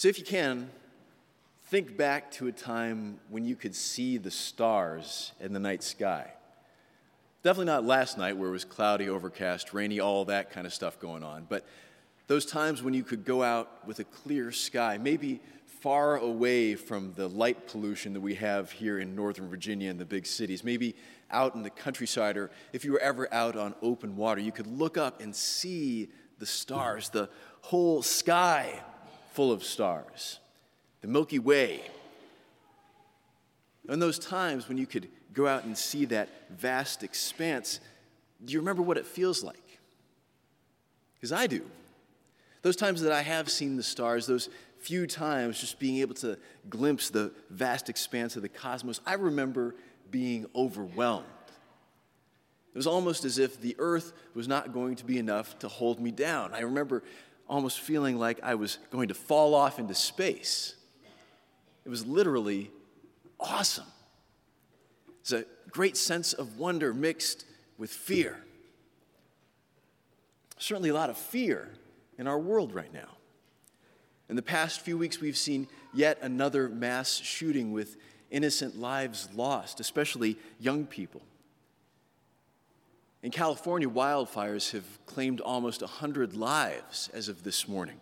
So, if you can, think back to a time when you could see the stars in the night sky. Definitely not last night where it was cloudy, overcast, rainy, all that kind of stuff going on, but those times when you could go out with a clear sky, maybe far away from the light pollution that we have here in Northern Virginia and the big cities, maybe out in the countryside, or if you were ever out on open water, you could look up and see the stars, the whole sky full of stars, the Milky Way. And those times when you could go out and see that vast expanse, do you remember what it feels like? Because I do. Those times that I have seen the stars, those few times just being able to glimpse the vast expanse of the cosmos, I remember being overwhelmed. It was almost as if the earth was not going to be enough to hold me down. I remember almost feeling like I was going to fall off into space. It was literally awesome. It's a great sense of wonder mixed with fear. Certainly, a lot of fear in our world right now. In the past few weeks, we've seen yet another mass shooting with innocent lives lost, especially young people. In California, wildfires have claimed almost 100 lives as of this morning.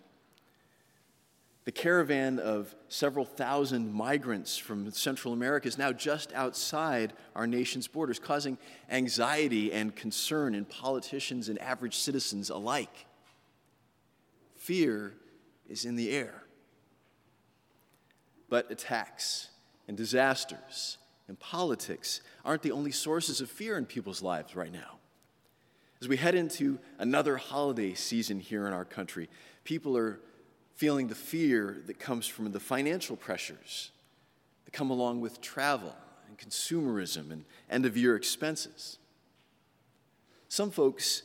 The caravan of several thousand migrants from Central America is now just outside our nation's borders, causing anxiety and concern in politicians and average citizens alike. Fear is in the air. But attacks and disasters and politics aren't the only sources of fear in people's lives right now. As we head into another holiday season here in our country, people are feeling the fear that comes from the financial pressures that come along with travel and consumerism and end of year expenses. Some folks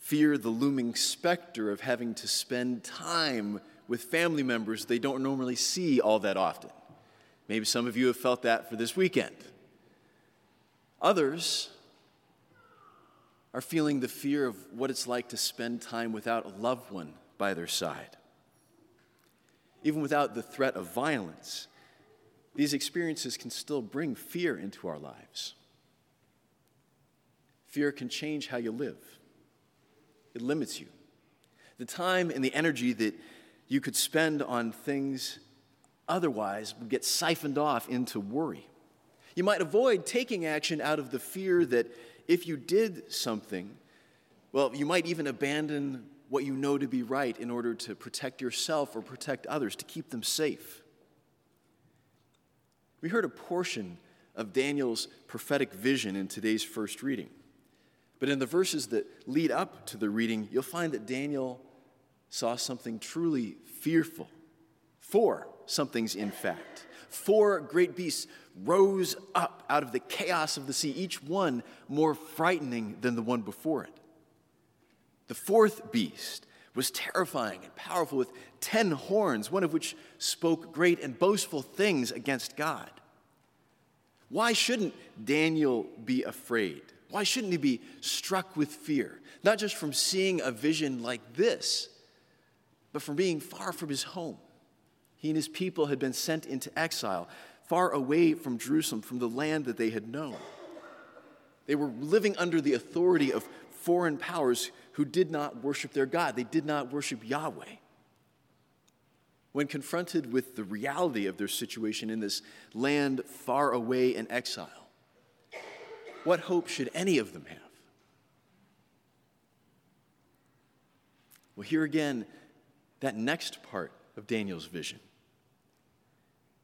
fear the looming specter of having to spend time with family members they don't normally see all that often. Maybe some of you have felt that for this weekend. Others are feeling the fear of what it's like to spend time without a loved one by their side. Even without the threat of violence, these experiences can still bring fear into our lives. Fear can change how you live, it limits you. The time and the energy that you could spend on things otherwise would get siphoned off into worry. You might avoid taking action out of the fear that if you did something, well, you might even abandon what you know to be right in order to protect yourself or protect others, to keep them safe. We heard a portion of Daniel's prophetic vision in today's first reading. But in the verses that lead up to the reading, you'll find that Daniel saw something truly fearful. Four somethings, in fact. Four great beasts rose up out of the chaos of the sea, each one more frightening than the one before it. The fourth beast was terrifying and powerful with ten horns, one of which spoke great and boastful things against God. Why shouldn't Daniel be afraid? Why shouldn't he be struck with fear? Not just from seeing a vision like this, but from being far from his home. He and his people had been sent into exile, far away from Jerusalem, from the land that they had known. They were living under the authority of foreign powers who did not worship their God. They did not worship Yahweh. When confronted with the reality of their situation in this land far away in exile, what hope should any of them have? Well, here again, that next part of Daniel's vision.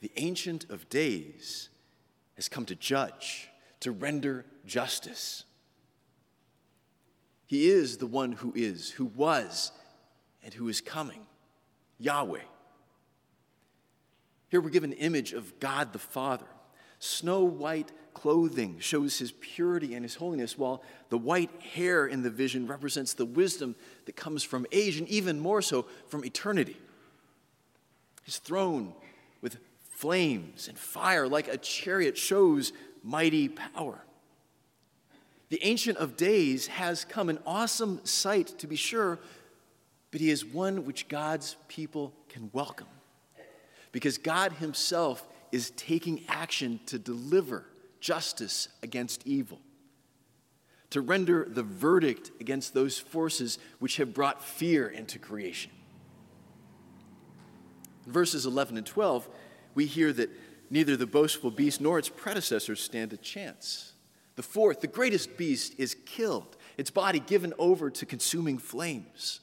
The Ancient of Days has come to judge, to render justice. He is the one who is, who was, and who is coming Yahweh. Here we're given an image of God the Father. Snow white clothing shows his purity and his holiness, while the white hair in the vision represents the wisdom that comes from age and even more so from eternity. His throne with flames and fire like a chariot shows mighty power. The Ancient of Days has come, an awesome sight to be sure, but he is one which God's people can welcome. Because God Himself is taking action to deliver justice against evil, to render the verdict against those forces which have brought fear into creation. Verses 11 and 12, we hear that neither the boastful beast nor its predecessors stand a chance. The fourth, the greatest beast, is killed, its body given over to consuming flames.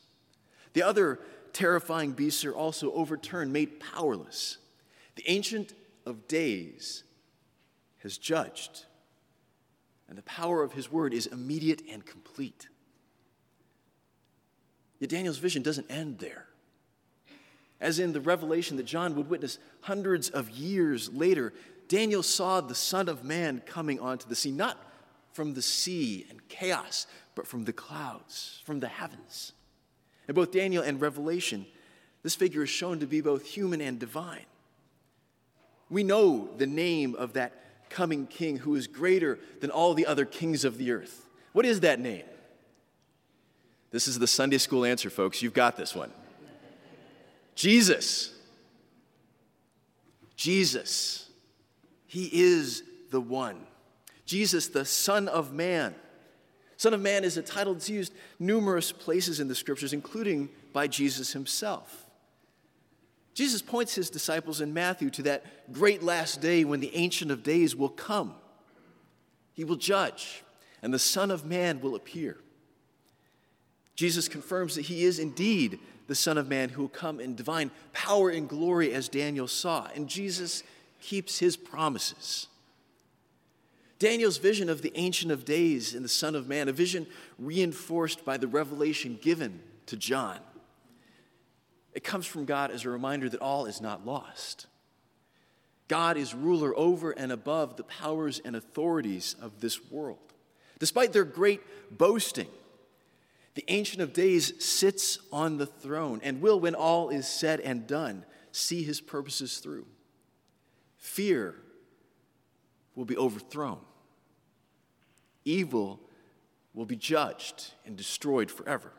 The other terrifying beasts are also overturned, made powerless. The Ancient of Days has judged, and the power of his word is immediate and complete. Yet Daniel's vision doesn't end there. As in the revelation that John would witness hundreds of years later, Daniel saw the Son of Man coming onto the sea, not from the sea and chaos, but from the clouds, from the heavens. In both Daniel and Revelation, this figure is shown to be both human and divine. We know the name of that coming king who is greater than all the other kings of the earth. What is that name? This is the Sunday school answer, folks. You've got this one. Jesus. Jesus. He is the one. Jesus, the Son of Man. Son of Man is a title that's used numerous places in the scriptures, including by Jesus himself. Jesus points his disciples in Matthew to that great last day when the Ancient of Days will come. He will judge, and the Son of Man will appear. Jesus confirms that he is indeed the Son of Man who will come in divine power and glory as Daniel saw. And Jesus keeps his promises. Daniel's vision of the Ancient of Days and the Son of Man, a vision reinforced by the revelation given to John. It comes from God as a reminder that all is not lost. God is ruler over and above the powers and authorities of this world. Despite their great boasting, the Ancient of Days sits on the throne and will, when all is said and done, see his purposes through. Fear will be overthrown, evil will be judged and destroyed forever.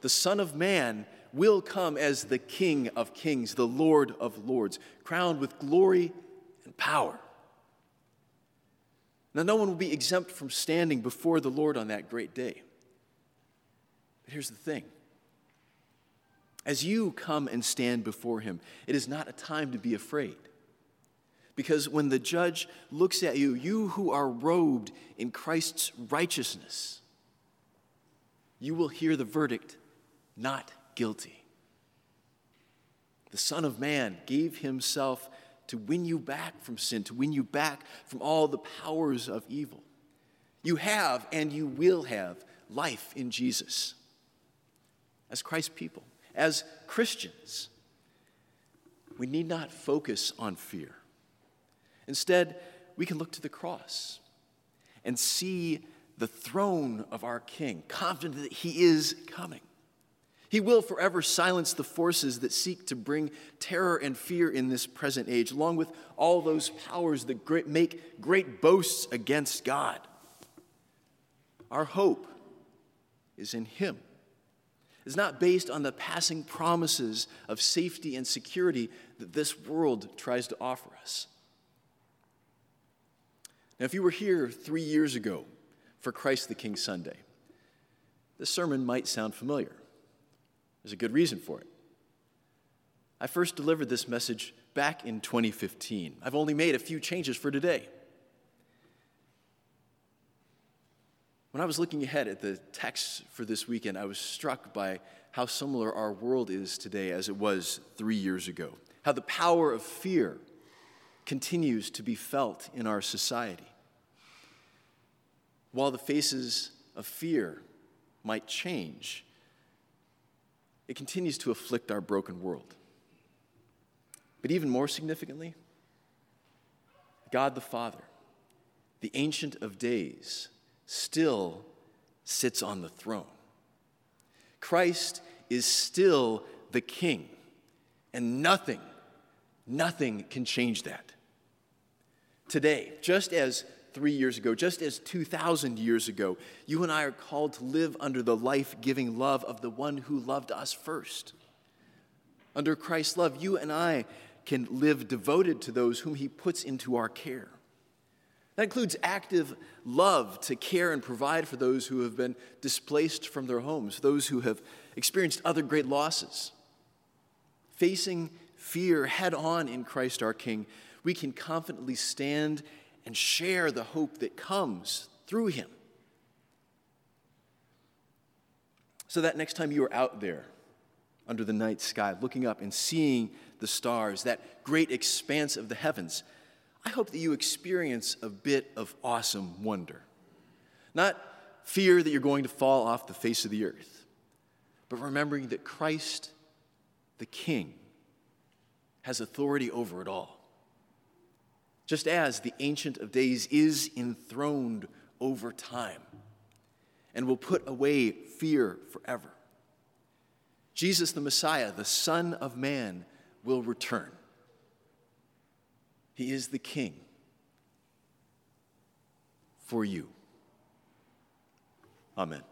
The Son of Man will come as the King of kings, the Lord of lords, crowned with glory and power. Now, no one will be exempt from standing before the Lord on that great day. But here's the thing as you come and stand before him, it is not a time to be afraid. Because when the judge looks at you, you who are robed in Christ's righteousness, you will hear the verdict not guilty. The Son of Man gave himself to win you back from sin, to win you back from all the powers of evil. You have and you will have life in Jesus as Christ's people, as Christians, we need not focus on fear. Instead, we can look to the cross and see the throne of our King, confident that He is coming. He will forever silence the forces that seek to bring terror and fear in this present age, along with all those powers that make great boasts against God. Our hope is in Him is not based on the passing promises of safety and security that this world tries to offer us. Now, if you were here three years ago for Christ the King Sunday, this sermon might sound familiar. There's a good reason for it. I first delivered this message back in 2015. I've only made a few changes for today. When I was looking ahead at the text for this weekend, I was struck by how similar our world is today as it was three years ago. How the power of fear continues to be felt in our society. While the faces of fear might change, it continues to afflict our broken world. But even more significantly, God the Father, the Ancient of Days, still sits on the throne. Christ is still the King, and nothing, nothing can change that. Today, just as three years ago, just as 2,000 years ago, you and I are called to live under the life giving love of the one who loved us first. Under Christ's love, you and I can live devoted to those whom he puts into our care. That includes active love to care and provide for those who have been displaced from their homes, those who have experienced other great losses. Facing fear head on in Christ our King, we can confidently stand and share the hope that comes through him. So that next time you are out there under the night sky, looking up and seeing the stars, that great expanse of the heavens, I hope that you experience a bit of awesome wonder. Not fear that you're going to fall off the face of the earth, but remembering that Christ, the King, has authority over it all just as the Ancient of Days is enthroned over time and will put away fear forever. Jesus the Messiah, the Son of Man, will return. He is the King for you. Amen.